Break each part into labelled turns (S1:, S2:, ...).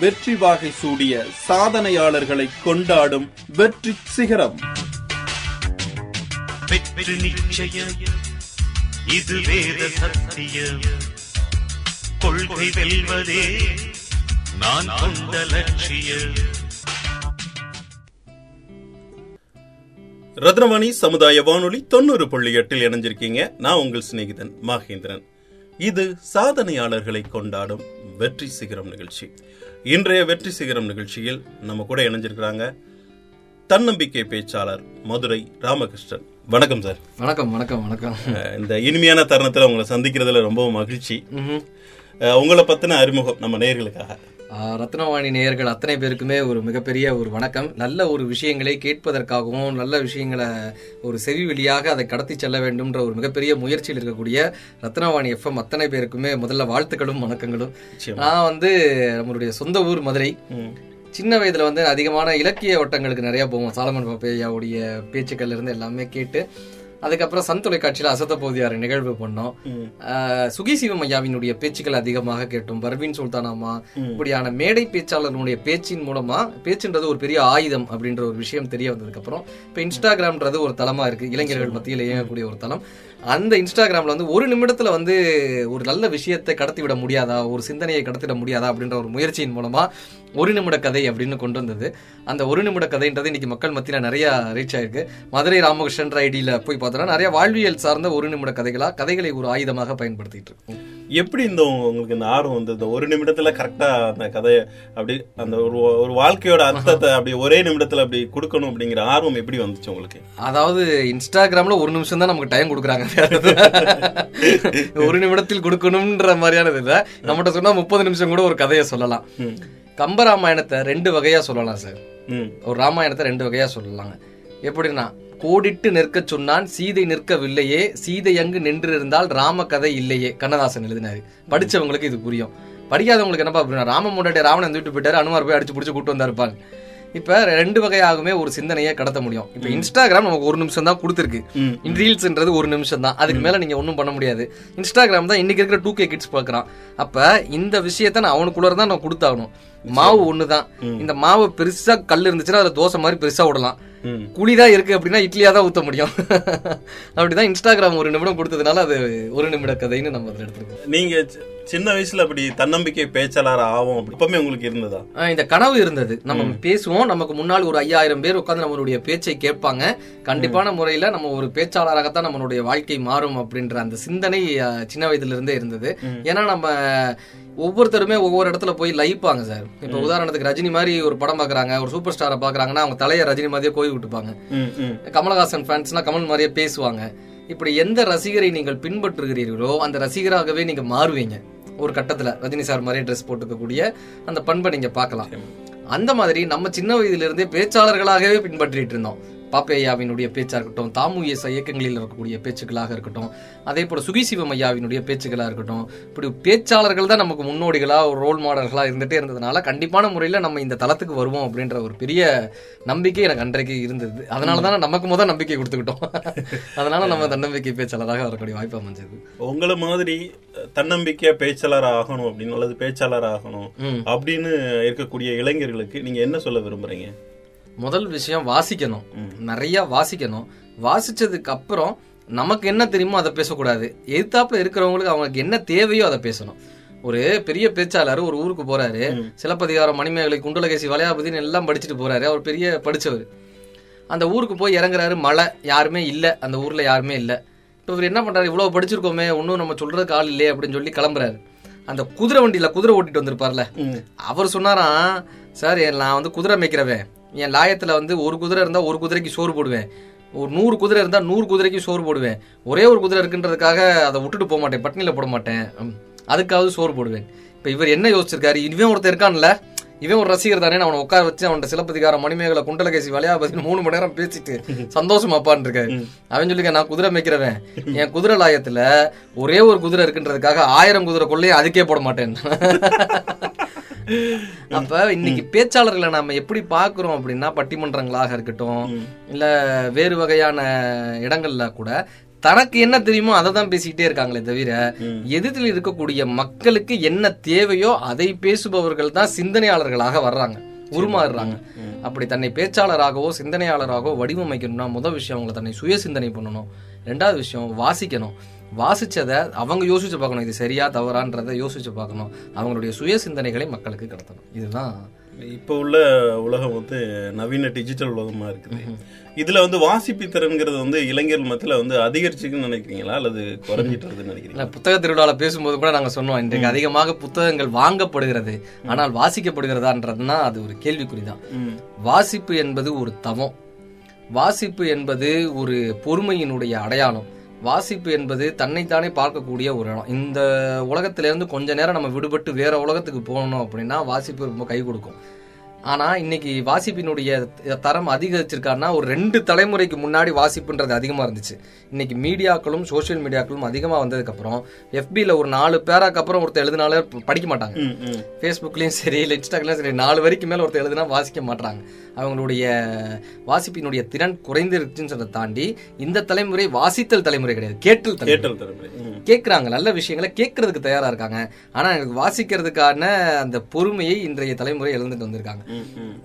S1: வெற்றி வாகை சூடிய சாதனையாளர்களை கொண்டாடும் வெற்றி சிகரம்.
S2: வெற்றி நிச்சயம். இது வேத சத்தியம். கொள்கை வெல்வதே நான் கொண்ட லட்சியம்.
S1: ரத்னவாணி சமுதாய வானொலி தொண்ணூறு புள்ளி எட்டில் இணைஞ்சிருக்கீங்க. நான் உங்கள் சிநேகிதன் மகேந்திரன். இது சாதனையாளர்களை கொண்டாடும் வெற்றி சிகரம் நிகழ்ச்சி. இன்றைய வெற்றி சிகரம் நிகழ்ச்சியில் நம்ம கூட இணைஞ்சிருக்கிறாங்க தன்னம்பிக்கை பேச்சாளர் மதுரை ராமகிருஷ்ணன். வணக்கம் சார்.
S3: வணக்கம் வணக்கம் வணக்கம்.
S1: இந்த இனிமையான தருணத்தில் உங்களை சந்திக்கிறதுல ரொம்ப மகிழ்ச்சி. உங்களை பத்தின அறிமுகம் நம்ம நேயர்களுக்காக
S3: ஆ, ரத்னவாணி நேயர்கள் அத்தனை பேருக்குமே ஒரு மிகப்பெரிய ஒரு வணக்கம் நல்ல ஒரு விஷயங்களை கேட்பதற்காகவும் நல்ல விஷயங்களை ஒரு செவி வழியாக அதை கடத்தி செல்ல வேண்டும்ன்ற ஒரு மிகப்பெரிய முயற்சியில் இருக்கக்கூடிய ரத்னவாணி எஃப்எம் அத்தனை பேருக்குமே முதல்ல வாழ்த்துக்களும் வணக்கங்களும். நான் வந்து நம்மளுடைய சொந்த ஊர் மதுரை. சின்ன வயதுல வந்து அதிகமான இலக்கிய வட்டங்களுக்கு நிறைய போவோம் சாலமன் பாப்பையாவுடைய பேச்சுக்கள்ல இருந்து எல்லாமே கேட்டு அதுக்கப்புறம் சன் தொலைக்காட்சியில அசத்த போதியார் நிகழ்வு பண்ணோம். சுகி சிவம் ஐயாவினுடைய பேச்சுக்கள் அதிகமாக கேட்டோம். பர்வீன் சுல்தானாமா இப்படியான மேடை பேச்சாளர்களுடைய பேச்சின் மூலமா பேச்சுன்றது ஒரு பெரிய ஆயுதம் அப்படின்ற ஒரு விஷயம் தெரிய வந்ததுக்கு அப்புறம் இப்ப இன்ஸ்டாகிராம்ன்றது ஒரு தளமா இருக்கு. இளைஞர்கள் மத்தியில் இயங்கக்கூடிய ஒரு தளம். அந்த இன்ஸ்டாகிராம்ல வந்து ஒரு நிமிடத்துல வந்து ஒரு நல்ல விஷயத்தை கடத்தி விட முடியாதா ஒரு சிந்தனையை கடத்திட முடியாதா அப்படின்ற ஒரு முயற்சியின் மூலமா ஒரு நிமிட கதை அப்படின்னு கொண்டு வந்தது. அந்த ஒரு நிமிட கதைன்றது இன்னைக்கு மக்கள் மத்தியில நிறைய ரீச் ஆயிருக்கு. மதுரை ராமகிருஷ்ணன் ஐடியில போய் பார்த்தோம்னா நிறைய வாழ்வியல் சார்ந்த ஒரு நிமிட கதைகளா கதைகளை ஒரு ஆயுதமாக பயன்படுத்திட்டு இருக்கோம்.
S1: எப்படி இந்த உங்க- உங்களுக்கு இந்த ஆர்வம் வந்து இந்த ஒரு நிமிடத்துல கரெக்டா அந்த கதையை அப்படி அந்த ஒரு ஒரு வாழ்க்கையோட அர்த்தத்தை அப்படி ஒரே நிமிடத்துல அப்படி கொடுக்கணும் அப்படிங்கிற ஆர்வம் எப்படி வந்துச்சு உங்களுக்கு?
S3: அதாவது இன்ஸ்டாகிராம்ல ஒரு நிமிஷம் தான் நமக்கு டைம் கொடுக்குறாங்க. ஒரு நிமிடத்தில் கொடுக்கணும்ன்ற மாதிரியானது இல்ல நம்மகிட்ட சொன்னா முப்பது நிமிஷம் கூட ஒரு கதையை சொல்லலாம். கம்பராமாயணத்தை ரெண்டு வகையா சொல்லலாம் சார். ஒரு ராமாயணத்தை ரெண்டு வகையா சொல்லலாங்க. எப்படின்னா கோடிட்டு நிற்கச் சொன்னான் சீதை நிற்கவில்லையே சீதை அங்கு நின்று இருந்தால் ராம கதை இல்லையே. கண்ணதாசன் எழுதினாரு. படிச்சவங்களுக்கு இது புரியும். படிக்காதவங்களுக்கு என்னப்பா அப்படின்னா ராம முன்னாடி ராவணன் தூக்கிட்டு போயிட்டாரு அனுமார் போய் அடிச்சு பிடிச்சு கூட்டு வந்தாருப்பாங்க இப்ப ரெண்டு வகையாகவே ஒரு சிந்தனையை கடத்த முடியும். இப்ப இன்ஸ்டாகிராம் நமக்கு ஒரு நிமிஷம் தான் கொடுத்துருக்கு. ரீல்ஸ்ன்றது ஒரு நிமிஷம் தான். அதுக்கு மேல நீங்க ஒண்ணும் பண்ண முடியாது. இன்ஸ்டாகிராம் தான் இன்னைக்கு இருக்கிற டூ கே கிட்ஸ் பாக்குறான். அப்ப இந்த விஷயத்த நான் அவனுக்குள்ள தான் நான் கொடுத்தாகணும். மாவு ஒண்ணுதான். இந்த மாவு பெருசா கல் இருந்துச்சுன்னா அதுல தோசை மாதிரி பெருசா விடலாம்.
S1: ம்.
S3: குழிதான் இருக்கு அப்படின்னா இட்லியா தான் ஊத்த முடியும் அப்படிதான் இன்ஸ்டாகிராம் ஒரு நிமிடம் கொடுத்ததுனால அது ஒரு நிமிட கதைன்னு நம்ம அதில் எடுத்துருக்கோம்
S1: நீங்க சின்ன வயசுல அப்படி தன்னம்பிக்கை பேச்சாளர் ஆகும் அப்படி. எப்பவுமே உங்களுக்கு இருந்ததா?
S3: இந்த கனவு இருந்தது. நம்ம பேசுவோம். நமக்கு முன்னால் ஒரு ஐயாயிரம் பேர் உட்கார்ந்து நம்மளுடைய பேச்சை கேட்பாங்க. கண்டிப்பான முறையில நம்ம ஒரு பேச்சாளராகத்தான் நம்மளுடைய வாழ்க்கை மாறும் அப்படின்ற அந்த சிந்தனை சின்ன வயதுல இருந்தே இருந்தது ஏன்னா நம்ம ஒவ்வொருத்தருமே ஒவ்வொரு இடத்துல போய் லயிப்பாங்க சார். இப்ப உதாரணத்துக்கு ரஜினி மாதிரி ஒரு படம் பாக்குறாங்க ஒரு சூப்பர் ஸ்டாரை பாக்குறாங்கன்னா அவங்க தலைய ரஜினி மாதிரியே கோய் விட்டுப்பாங்க. கமலஹாசன் ஃபேன்ஸ்னா கமல் மாதிரியே பேசுவாங்க. இப்படி எந்த ரசிகரை நீங்கள் பின்பற்றுகிறீர்களோ அந்த ரசிகராகவே நீங்க மாறுவீங்க. ஒரு கட்டத்துல ரஜினி சார் மாதிரியே ட்ரெஸ் போட்டுக்கக்கூடிய அந்த பண்பை நீங்க பார்க்கலாம். அந்த மாதிரி நம்ம சின்ன வயதிலிருந்தே இருந்தே பேச்சாளர்களாகவே பின்பற்றிட்டு இருந்தோம். பாப்பையாவினுடைய பேச்சா இருக்கட்டும் தாமு இயேச இயக்கங்களில் இருக்கக்கூடிய பேச்சுக்களாக இருக்கட்டும் அதே போல சுகிசிவம் ஐயாவினுடைய பேச்சுகளா இருக்கட்டும் இப்படி பேச்சாளர்கள் தான் நமக்கு முன்னோடிகளா ஒரு ரோல் மாடல்களா இருந்துட்டே இருந்ததுனால கண்டிப்பான முறையில நம்ம இந்த தளத்துக்கு வருவோம் அப்படின்ற ஒரு பெரிய நம்பிக்கை எனக்கு அன்றைக்கு இருந்தது. அதனால தான் நமக்கு முதல் நம்பிக்கை கொடுத்துக்கிட்டோம். அதனால நம்ம தன்னம்பிக்கை பேச்சாளராக வரக்கூடிய வாய்ப்பு அமைஞ்சது.
S1: உங்களை மாதிரி தன்னம்பிக்கையா பேச்சாளர் ஆகணும் அப்படின்னு அல்லது பேச்சாளர் ஆகணும். அப்படின்னு இருக்கக்கூடிய இளைஞர்களுக்கு நீங்க என்ன சொல்ல விரும்புறீங்க?
S3: முதல் விஷயம் வாசிக்கணும். நிறைய வாசிக்கணும். வாசிச்சதுக்கு அப்புறம் நமக்கு என்ன தெரியுமோ அதை பேசக்கூடாது. எதிர்த்தாப்புல இருக்கிறவங்களுக்கு அவங்களுக்கு என்ன தேவையோ அதை பேசணும். ஒரு பெரிய பேச்சாளர் ஒரு ஊருக்கு போறாரு. சிலப்பதிகாரம் மணிமேகலை குண்டலகேசி வளையாபதினு எல்லாம் படிச்சுட்டு போறாரு. அவர் பெரிய படிச்சவர். அந்த ஊருக்கு போய் இறங்குறாரு. மழை யாருமே இல்ல. அந்த ஊர்ல யாருமே இல்ல. இப்போ இவர் என்ன பண்றாரு? இவ்வளவு படிச்சிருக்கோமே. ஒன்றும் நம்ம சொல்றதுக்கு ஆள் இல்லையே அப்படின்னு சொல்லி கிளம்புறாரு. அந்த குதிரை வண்டியில குதிரை ஓட்டிட்டு வந்திருப்பார்ல. அவர் சொன்னாராம் சார் நான் வந்து குதிரை மேய்க்கிறவன். என் லாயத்துல வந்து ஒரு குதிரை இருந்தா ஒரு குதிரைக்கு சோறு போடுவேன். ஒரு நூறு குதிரை இருந்தா நூறு குதிரைக்கு சோறு போடுவேன். ஒரே ஒரு குதிரை இருக்குன்றதுக்காக அதை விட்டுட்டு போக மாட்டேன். பட்டினியில போட மாட்டேன். அதுக்காவது சோறு போடுவேன். இப்ப இவர் என்ன யோசிச்சிருக்காரு? இவன் ஒருத்தர் இருக்கான்ல? இவன் ஒரு ரசிகர் தானே அவனை உட்கார வச்சு அவன் சிலப்பதிகாரம் மணிமேகலை குண்டலகேசி வளையாபதி மூணு மணி நேரம் பேசிட்டு சந்தோஷமா அப்பான்னு இருக்காரு அவன் சொல்லிக்க நான் குதிரை மேய்க்கிறவன். என் குதிரை லாயத்துல ஒரே ஒரு குதிரை இருக்குன்றதுக்காக ஆயிரம் குதிரை கொள்ளையே அதுக்கே போட மாட்டேன். அப்ப இன்னைக்கு பேச்சாளர்களை நாம எப்படி பாக்குறோம் அப்படின்னா பட்டிமன்றங்களாக இருக்கட்டும் இல்ல வேறு வகையான இடங்கள்ல கூட தனக்கு என்ன தெரியுமோ அதை தான் பேசிக்கிட்டே இருக்காங்களே தவிர எதிரில் இருக்கக்கூடிய மக்களுக்கு என்ன தேவையோ அதை பேசுபவர்கள் தான் சிந்தனையாளர்களாக வர்றாங்க உருமாறுறாங்க. அப்படி தன்னை பேச்சாளராகவோ சிந்தனையாளராகவோ வடிவமைக்கணும்னா முதல் விஷயம் அவங்களை தன்னை சுய சிந்தனை பண்ணணும். ரெண்டாவது விஷயம் வாசிக்கணும். வாசிச்சதை அவங்க யோசிச்சு பார்க்கணும். இது சரியா தவறான்றதை யோசிச்சு பார்க்கணும். அவங்களுடைய சுய சிந்தனைகளை மக்களுக்கு கடத்தணும். இதுதான்.
S1: இப்போ உள்ள உலகம் வந்து நவீன டிஜிட்டல் உலகமா இருக்குது. இதுல வந்து வாசிப்பு திறன்கிறது வந்து இளைஞர் மத்தியில வந்து அதிகரிச்சுக்குன்னு நினைக்கிறீங்களா? அல்லது குறைஞ்சிட்டு வருதுன்னு நினைக்கிறீங்களா?
S3: இல்ல புத்தக திருவிழால பேசும்போது கூட நாங்க சொன்னோம் இன்றைக்கு அதிகமாக புத்தகங்கள் வாங்கப்படுகிறது. ஆனால் வாசிக்கப்படுகிறதான்றதுனா அது ஒரு கேள்விக்குறிதான்
S1: ம்.
S3: வாசிப்பு என்பது ஒரு தவம். வாசிப்பு என்பது ஒரு பொறுமையினுடைய அடையாளம். வாசிப்பு என்பது தன்னைத்தானே பார்க்கக்கூடிய ஒரு இடம். இந்த உலகத்திலிருந்து கொஞ்ச நேரம் நம்ம விடுபட்டு வேற உலகத்துக்கு போகணும் அப்படின்னா வாசிப்பு ரொம்ப கை கொடுக்கும். ஆனா இன்னைக்கு வாசிப்பினுடைய தரம் அதிகரிச்சிருக்காருன்னா ஒரு ரெண்டு தலைமுறைக்கு முன்னாடி வாசிப்புன்றது அதிகமா இருந்துச்சு. இன்னைக்கு மீடியாக்களும் சோஷியல் மீடியாக்களும் அதிகமா வந்ததுக்கு அப்புறம் FB-ல ஒரு நாலு பேராக்கு அப்புறம் ஒருத்தர் எழுதினாலே படிக்க மாட்டாங்க. ஃபேஸ்புக்லயும் சரி இல்லை இன்ஸ்டாகிராம் சரி நாலு வரைக்கும் மேல ஒருத்தர் எழுதுனா வாசிக்க மாட்டாங்க அவங்களுடைய வாசிப்பினுடைய திறன் குறைந்திருச்சுன்னு சொல்றதை தாண்டி இந்த தலைமுறை வாசித்தல் தலைமுறை கிடையாது கேட்டல்
S1: கேட்டல் தலைமுறை.
S3: கேட்கறாங்க நல்ல விஷயங்களை கேட்கறதுக்கு தயாரா இருக்காங்க ஆனா எனக்கு வாசிக்கிறதுக்கான அந்த பொறுமையை இன்றைய தலைமுறை எழுந்துட்டு வந்திருக்காங்க.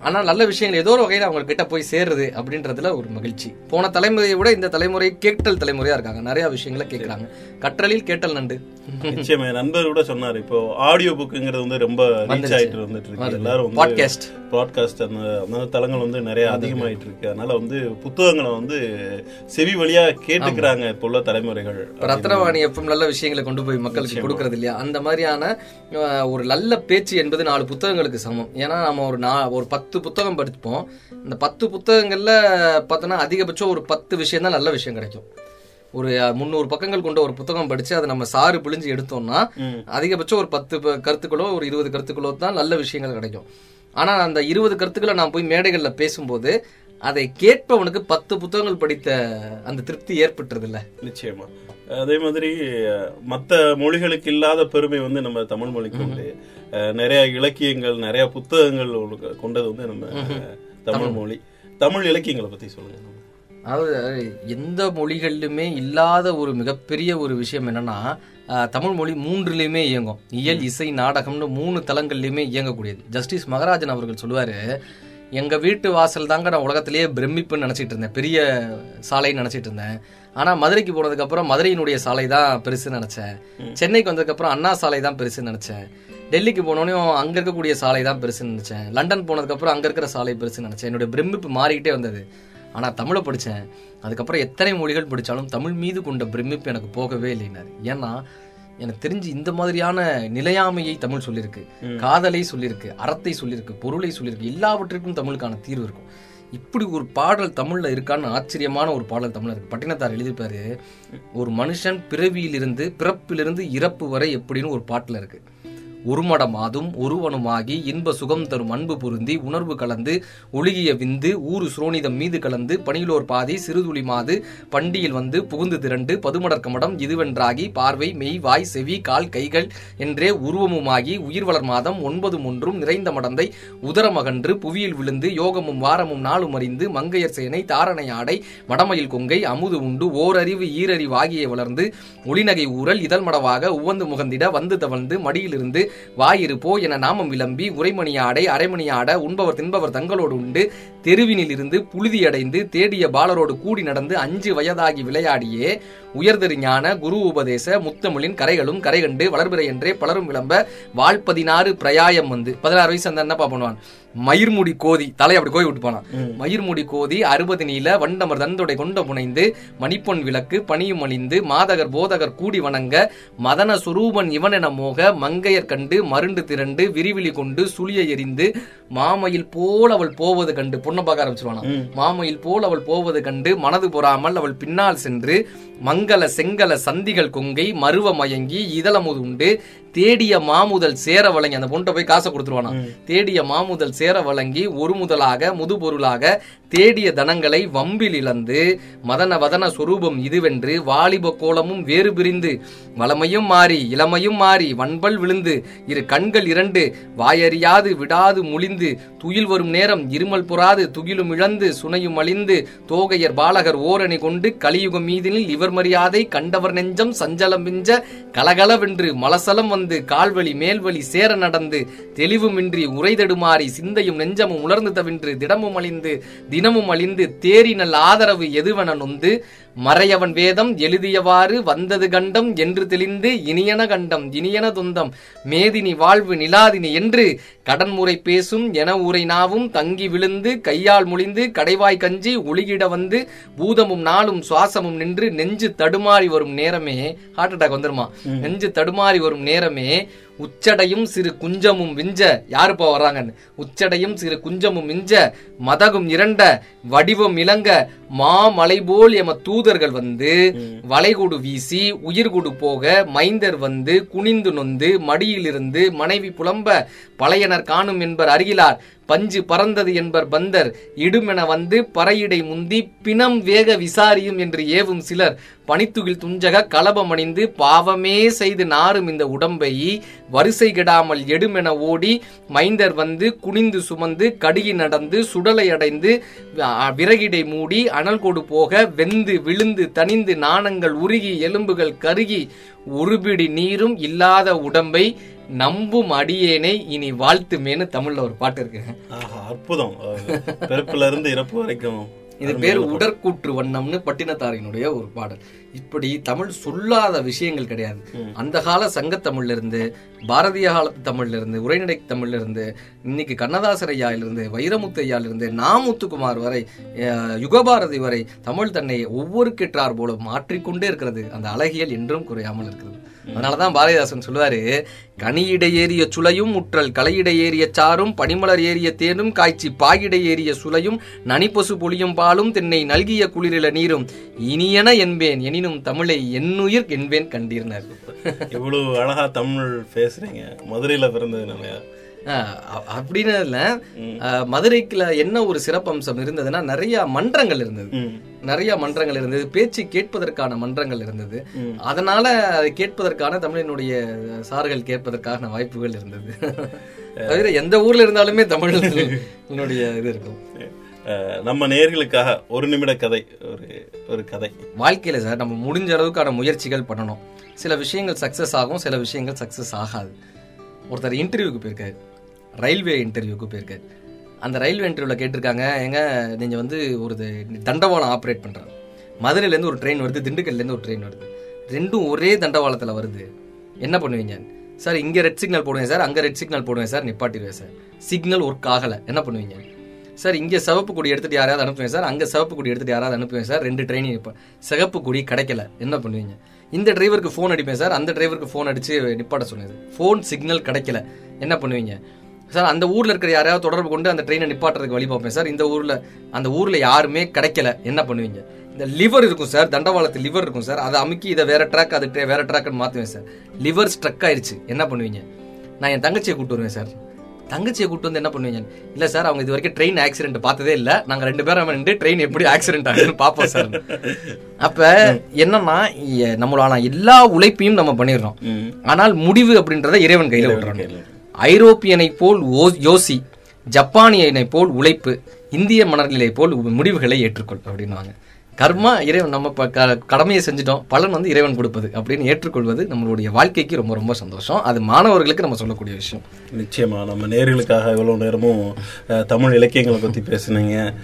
S3: ஆனா நல்ல விஷயங்கள் ஏதோ ஒரு வகையில அவங்க கிட்ட போய் சேருது அப்படின்றதுல ஒரு மகிழ்ச்சி போன தலைமுறையை விட இந்த தலைமுறை கேட்டல் தலைமுறையா இருக்காங்க நிறைய விஷயங்களை கேட்கறாங்க கற்றலில் கேட்டல் நண்டு
S1: நிச்சயமா நண்பர் கூட சொன்னாரு இப்போ ஆடியோ புக்குங்கிறது வந்து ரொம்ப ரீச். ஆயிட்டு வந்துட்டு இருக்கு. எல்லாரும். பாட்காஸ்ட் அந்த அந்த தளங்கள் வந்து நிறைய அதிகமாயிட்டு இருக்கு அதனால வந்து புத்தகங்களை வந்து செவி வழியா கேட்டுக்கிறாங்க இப்போ உள்ள தலைமுறைகள்
S3: ரத்னவாணி எப்பவும் நல்ல விஷயங்களை கொண்டு போய் மக்களுக்கு கொடுக்கறது இல்லையா? அந்த மாதிரியான ஒரு நல்ல பேச்சு என்பது நாலு புத்தகங்களுக்கு சமம். ஏன்னா நம்ம ஒரு நா ஒரு பத்து புத்தகம் படிப்போம். இந்த பத்து புத்தகங்கள்ல பார்த்தோன்னா அதிகபட்சம் ஒரு பத்து விஷயம் தான் நல்ல விஷயம் கிடைக்கும். ஒரு முந்நூறு பக்கங்கள் கொண்ட ஒரு புத்தகம் படிச்சு அதை நம்ம சாறு பிழிஞ்சு எடுத்தோம்னா. அதிகபட்சம் ஒரு பத்து கருத்துக்களோ ஒரு இருபது கருத்துக்களோ தான் நல்ல விஷயங்கள் கிடைக்கும். ஆனா அந்த இருபது கருத்துக்களை நான் போய் மேடைகள்ல பேசும்போது அதை கேட்பவனுக்கு பத்து புத்தகங்கள் படித்த அந்த திருப்தி ஏற்பட்டுறது இல்ல
S1: நிச்சயமா. அதே மாதிரி மத்த மொழிகளுக்கு இல்லாத பெருமை வந்து நம்ம தமிழ் மொழிக்கு உண்டு. நிறைய இலக்கியங்கள் நிறைய புத்தகங்கள் கொண்டது வந்து நம்ம தமிழ். மொழி. தமிழ் இலக்கியங்களை பத்தி சொல்லுங்க.
S3: அதாவது எந்த மொழிகளிலுமே இல்லாத ஒரு மிகப்பெரிய ஒரு விஷயம் என்னன்னா தமிழ் மொழி மூன்றுலையுமே இயங்கும். இயல் இசை நாடகம்னு மூணு தளங்கள்லையுமே இயங்கக்கூடியது. ஜஸ்டிஸ் மகராஜன் அவர்கள் சொல்லுவாரு எங்க வீட்டு வாசல் தாங்க நான் உலகத்திலேயே பிரமிப்புன்னு நினைச்சிட்டு இருந்தேன். பெரிய சாலைன்னு நினைச்சிட்டு இருந்தேன். ஆனா மதுரைக்கு போனதுக்கு அப்புறம் மதுரையினுடைய சாலை தான் பெருசுன்னு நினைச்சேன். சென்னைக்கு வந்ததுக்கு அப்புறம் அண்ணா சாலை தான் பெருசுன்னு நினைச்சேன். டெல்லிக்கு போனோடனே அங்க இருக்கக்கூடிய சாலை தான் பெருசுன்னு நினைச்சேன். லண்டன் போனதுக்கு அப்புறம் அங்க இருக்கிற சாலை பெருசுன்னு நினைச்சேன். என்னுடைய பிரமிப்பு மாறிக்கிட்டே வந்தது. ஆனா தமிழை படிச்சேன். அதுக்கப்புறம் எத்தனை மொழிகள் படிச்சாலும் தமிழ் மீது கொண்ட பிரமிப்பு எனக்கு போகவே இல்லைனாரு ஏன்னா எனக்கு தெரிஞ்சு இந்த மாதிரியான நிலையாமையை தமிழ் சொல்லியிருக்கு காதலை சொல்லியிருக்கு அறத்தை சொல்லியிருக்கு பொருளை சொல்லியிருக்கு எல்லாவற்றிற்கும் தமிழுக்கான தீர்வு இருக்கும். இப்படி ஒரு பாடல் தமிழ்ல இருக்கான்னு ஆச்சரியமான ஒரு பாடல் தமிழ்ல இருக்கு. பட்டினத்தார் எழுதியிருப்பாரு ஒரு மனுஷன் பிறவியிலிருந்து பிறப்பிலிருந்து இறப்பு வரை எப்படின்னு ஒரு பாட்டுல இருக்கு. உருமடமாதும் ஒருவனுமாகி இன்ப சுகம் தரும் அன்பு பொருந்தி உணர்வு கலந்து ஒழுகிய விந்து ஊறு சுரோனிதம் மீது கலந்து பணியிலோர் பாதி சிறுதுளி மாது பண்டியில் வந்து புகுந்து திரண்டு பதுமடற்கமடம் இதுவென்றாகி பார்வை மெய் வாய் செவி கால் கைகள் என்றே உருவமுமாகி உயிர் வளர் மாதம் ஒன்பதும் ஒன்றும் நிறைந்த மடந்தை உதரமகன்று புவியில் விழுந்து யோகமும் வாரமும் நாளும் அறிந்து மங்கையர் சேனை தாரணை ஆடை மடமயில் கொங்கை அமுது உண்டு ஓரறிவு ஈரறிவு ஆகிய வளர்ந்து ஒளிநகை ஊரல் இதழ் மடவாக உவந்து முகந்திட வந்து தவழ்ந்து மடியிலிருந்து வாயிருப்போ என நாமம் விளம்பி உரைமணி ஆடை அரைமணி ஆட உண்பவர் தின்பவர் தங்களோடு உண்டு. தெருவினில் இருந்து புழுதி அடைந்து தேடிய பாலரோடு கூடி நடந்து அஞ்சு வயதாகி விளையாடியே. உயர்தெரு ஞான குரு உபதேச முத்தமிழின் கரைகளும் கரைகண்டு வளர்பிறை என்றே பலரும் விளம்ப. வாழ்பதினாறு பிரயாயம் வந்து. பதினாறு வயசு அந்த என்னப்பா பண்ணுவான். மயிர்முடி கோதி தலை அப்படி கோய் விட்டு போனான் மயிர்முடி கோதி அறுபது நீல வண்டமர் தந்தொடை கொண்ட புனைந்து மணிப்பொன் விளக்கு பணியும் அழிந்து மாதகர் போதகர் கூடி வணங்க மதன சுரூபன் இவனென மோக மங்கையர் கண்டு மருண்டு திரண்டு விரிவிலி கொண்டு சுழிய எறிந்து மாமையில் போல் அவள் போவது கண்டு பொண்ணை பார்க்க ஆரம்பிச்சிருவானா? மாமையில் போல் அவள் போவது கண்டு மனது பொறாமல் அவள் பின்னால் சென்று மங்கள செங்கல சந்திகள் கொங்கை மருவ மயங்கி இதழமுது உண்டு தேடிய மாமுதல் சேர வழங்கி அந்த பொண்ணை போய் காசை கொடுத்துருவானா? தேடிய மாமுதல் சேர வழங்கி ஒரு முதலாக முதுபொருளாக தேடிய தனங்களை வம்பில் இழந்து மதன வதன சொரூபம் இதுவென்று வாலிப கோலமும் வேறு பிரிந்து வளமையும் மாறி இளமையும் மாறி வன்பல் விழுந்து இரு கண்கள் இரண்டு வாயறியாது விடாது முழிந்து துயில் வரும் நேரம் இருமல் புறாது துகிலும் இழந்து சுனையும் அழிந்து தோகையர் பாலகர் ஓரணி கொண்டு கலியுகம் மீதினில் இவர் மரியாதை கண்டவர் நெஞ்சம் சஞ்சலம் மிஞ்ச கலகலவென்று மலசலம் வந்து கால்வழி மேல்வழி சேர நடந்து தெளிவுமின்றி உரைதடுமாறி சிந்தையும் நெஞ்சமும் உலர்ந்து தவின்று திடமும் அழிந்து தினமும் அழிந்து தேரினல் ஆதரவு எதுவென நொந்து மறையவன் வேதம் எழுதியவாறு வந்தது கண்டம் என்று தெளிந்து இனியன கண்டம் இனியன துந்தம் மேதினி வாழ்வு நிலாதினி என்று கடன்முறை பேசும் என உரை நாவும் தங்கி விழுந்து கையால் முழிந்து கடைவாய் கஞ்சி ஒளிகிட வந்து பூதமும் நாளும் சுவாசமும் நின்று நெஞ்சு தடுமாறி வரும் நேரமே ஹார்ட் அட்டாக் வந்துருமா? நெஞ்சு தடுமாறி வரும் நேரமே உச்சடையும் சிறு குஞ்சமும் விஞ்ச யாருப்பா வர்றாங்கன்னு? உச்சடையும் சிறு குஞ்சமும் மிஞ்ச மதகும் இரண்ட வடிவம் இளங்க மாமலை போல் எம தூதர்கள் வந்து வளைகுடு வீசி உயிர்குடு போக மைந்தர் வந்து குனிந்து நொந்து மடியிலிருந்து மனைவி புலம்ப பழையனர் காணும் என்பர் அருகிலார் பஞ்சு பறந்தது என்பர் பந்தர் இடுமென வந்து பறையிடை முந்தி பிணம் வேக விசாரியும் என்று ஏவும் சிலர் பனித்துகில் துஞ்சக கலபமணிந்து பாவமே செய்து நாரும் இந்த உடம்பை வரிசை கெடாமல் எடுமென ஓடி மைந்தர் வந்து குனிந்து சுமந்து கடுகி நடந்து சுடலை அடைந்து விறகிடை மூடி அனல் கொடு போக வெந்து விழுந்து தனிந்து நாணங்கள் உருகி எலும்புகள் கருகி உருபிடி நீரும் இல்லாத உடம்பை நம்பும் அடியேனை இனி வாழ்த்துமேன்னு தமிழ்ல ஒரு பாட்டு இருக்கு.
S1: ஆஹா அற்புதம். பிறப்புல இருந்து இறப்பு வரைக்கும்
S3: இது பேர் உடற்கூற்று வண்ணம்னு பட்டினத்தாரினுடைய ஒரு பாடல். இப்படி தமிழ் சொல்லாத விஷயங்கள் கிடையாது. அந்த கால சங்க தமிழ்ல இருந்து பாரதிய காலத்து தமிழ்ல இருந்து உரைநடை தமிழ்ல இருந்து இன்னைக்கு கண்ணதாசர் ஐயாயில இருந்து வைரமுத்து ஐயால இருந்து நாமுத்துக்குமார் வரை யுகபாரதி வரை தமிழ் தன்னை ஒவ்வொரு கெட்டார் போல மாற்றிக்கொண்டே இருக்கிறது. அந்த அழகியல் என்றும் குறையாமல் இருக்கிறது. அதனாலதான் பாரதிதாசன் சொல்லுவாரு கனியிட ஏறிய சுளையும் முற்றல் கலையிட ஏறிய சாரும் பனிமலர் ஏறிய தேனும் காய்ச்சி பாகிட ஏறிய சுளையும் நனிப்பசு பொழியும் பாலும் தென்னை நல்கிய குளிரில நீரும் இனியன என்பேன் எனினும் தமிழை என்னுயிர் என்பேன் கண்டீர்னர்
S1: இவ்வளவு அழகா தமிழ் பேசுறீங்க. மதுரையில பிறந்ததுனாலயா
S3: அப்படின்னு இல்ல. மதுரைக்குல என்ன ஒரு சிறப்பம்சம் இருந்ததுன்னா நிறைய மன்றங்கள் இருந்தது. நிறைய மன்றங்கள் இருந்தது. பேச்சு கேட்பதற்கான மன்றங்கள் இருந்தது. அதனால அதை கேட்பதற்கான தமிழினுடைய சார்கள் கேட்பதற்கான வாய்ப்புகள் இருந்தது. தவிர எந்த ஊர்ல இருந்தாலுமே தமிழினுடைய இது இருக்கும்.
S1: நம்ம நேர்களுக்காக ஒரு நிமிட கதை ஒரு ஒரு கதை.
S3: வாழ்க்கையில சார் நம்ம முடிஞ்ச அளவுக்கான முயற்சிகள் பண்ணணும். சில விஷயங்கள் சக்சஸ் ஆகும் சில விஷயங்கள் சக்சஸ் ஆகாது. ஒருத்தர் இன்டர்வியூக்கு போயிருக்காரு. ரயில்வே இன்டர்வியூக்கு போயிருக்காரு. அந்த ரயில்வே இன்டர்வியூவில் கேட்டிருக்காங்க எங்க நீங்கள் வந்து ஒரு தண்டவாளம் ஆப்ரேட் பண்ணுறேன் மதுரையிலேருந்து ஒரு ட்ரெயின் வருது திண்டுக்கல்லேருந்து ஒரு ட்ரெயின் வருது. ரெண்டும் ஒரே தண்டவாளத்தில் வருது. என்ன பண்ணுவீங்க? சார் இங்கே ரெட் சிக்னல் போடுவேன் சார் அங்கே ரெட் சிக்னல் போடுவேன் சார் நிப்பாட்டிடுவேன் சார். சிக்னல் ஒர்க் ஆகலை. என்ன பண்ணுவீங்க? சார் இங்கே சிவப்பு கொடி எடுத்துகிட்டு யாராவது அனுப்புவேன் சார் அங்கே சிவப்பு கொடி எடுத்துட்டு யாராவது அனுப்புவேன் சார் ரெண்டு ட்ரெயின் நிப்பேன் சிகப்பு கொடி கிடைக்கல. என்ன பண்ணுவீங்க? இந்த டிரைவருக்கு ஃபோன் அடிப்பேன் சார் அந்த டிரைவருக்கு ஃபோன் அடிச்சு நிப்பாட்ட சொன்னது ஃபோன் சிக்னல் கிடைக்கல. என்ன பண்ணுவீங்க? சார் அந்த ஊர்ல இருக்கிற யாரையாவது தொடர்பு கொண்டு அந்த ட்ரெயினை நிப்பாட்டுறதுக்கு வழி பார்ப்பேன் சார். இந்த ஊர்ல அந்த ஊர்ல யாருமே கிடைக்கல. என்ன பண்ணுவீங்க? இந்த லிவர் இருக்கும் சார் தண்டவாளத்து லிவர் இருக்கும் சார். அதை அமுக்கி இதை வேற ட்ராக் அது வேற ட்ராக்னு மாத்துவேன் சார். லிவர் ஸ்ட்ரக் ஆயிருச்சு. என்ன பண்ணுவீங்க? நான் என் தங்கச்சியை கூட்டு வருவேன் சார். தங்கச்சியை கூட்டு வந்து என்ன பண்ணுவீங்க? இல்ல சார் அவங்க இது வரைக்கும் ட்ரெயின் ஆக்சிடென்ட் பார்த்ததே இல்ல. நாங்க ரெண்டு பேரும் நின்று ட்ரெயின் எப்படி ஆக்சிடென்ட் ஆகுதுன்னு பார்ப்போம் சார். அப்ப என்னன்னா நம்மளான எல்லா உழைப்பையும் நம்ம பண்ணிடுறோம். ஆனால் முடிவு அப்படின்றத இறைவன் கையில விடுறோம் ஐரோப்பியனைப் போல் ஓ- யோசி ஜப்பானியனைப் போல் உழைப்பு இந்திய மனநிலை போல் முடிவுகளை ஏற்றுக்கொள் அப்படின்னுவாங்க. கர்மா இறைவன் நம்ம கடமையை செஞ்சுட்டோம். பலன் வந்து இறைவன் கொடுப்பது அப்படின்னு ஏற்றுக்கொள்வது நம்மளுடைய வாழ்க்கைக்கு ரொம்ப ரொம்ப சந்தோஷம். அது மாணவர்களுக்கு நம்ம சொல்லக்கூடிய விஷயம்.
S1: நிச்சயமா. நம்ம நேர்களுக்காக இவ்வளவு நேரமும் தமிழ் இலக்கியங்களை பத்தி பேசுனீங்க.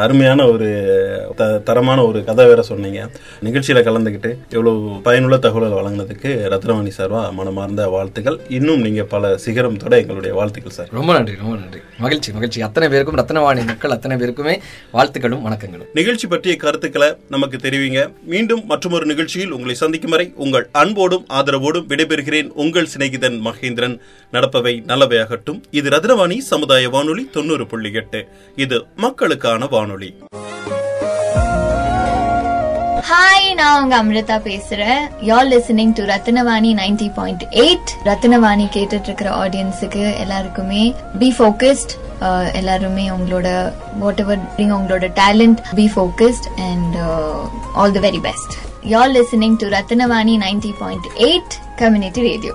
S1: அருமையான ஒரு த- தரமான ஒரு கதை வேற சொன்னீங்க. நிகழ்ச்சியில கலந்துக்கிட்டு இவ்வளவு பயனுள்ள தகவல்கள் வழங்கினதுக்கு ரத்னவாணி சார்பா மனமார்ந்த வாழ்த்துக்கள். இன்னும் நீங்க பல சிகரம் தொட எங்களுடைய வாழ்த்துக்கள் சார்.
S3: ரொம்ப நன்றி ரொம்ப நன்றி. மகிழ்ச்சி மகிழ்ச்சி. அத்தனை பேருக்கும் ரத்னவாணி மக்கள் அத்தனை பேருக்குமே வாழ்த்துக்களும் வணக்கங்களும்.
S1: நிகழ்ச்சி பற்றிய கருத்துக்களை நமக்கு தெரிவிங்க. மீண்டும் மற்றொரு நிகழ்ச்சியில் உங்களை சந்திக்கும் வரை உங்கள் அன்போடும் ஆதரவோடும் விடைபெறுகிறேன். உங்கள் சிநேகிதன் மகேந்திரன். நடப்பவை நல்லவையாகட்டும். இது ரத்னவாணி சமுதாய வானொலி தொண்ணூறு புள்ளி எட்டு. இது மக்களுக்கான வானொலி.
S4: ஹாய் நான் உங்க அமிர்தா பேசுறேன். You're listening to Rathnavani ninety point eight Rathnavani கேட்டுட்டு இருக்கிற ஆடியன்ஸுக்கு எல்லாருக்குமே பி ஃபோக்கஸ்ட் எல்லாருமே உங்களோட வாட் எவர் உங்களோட talent be focused and all the very best you're listening to Rathnavani ninety point eight community radio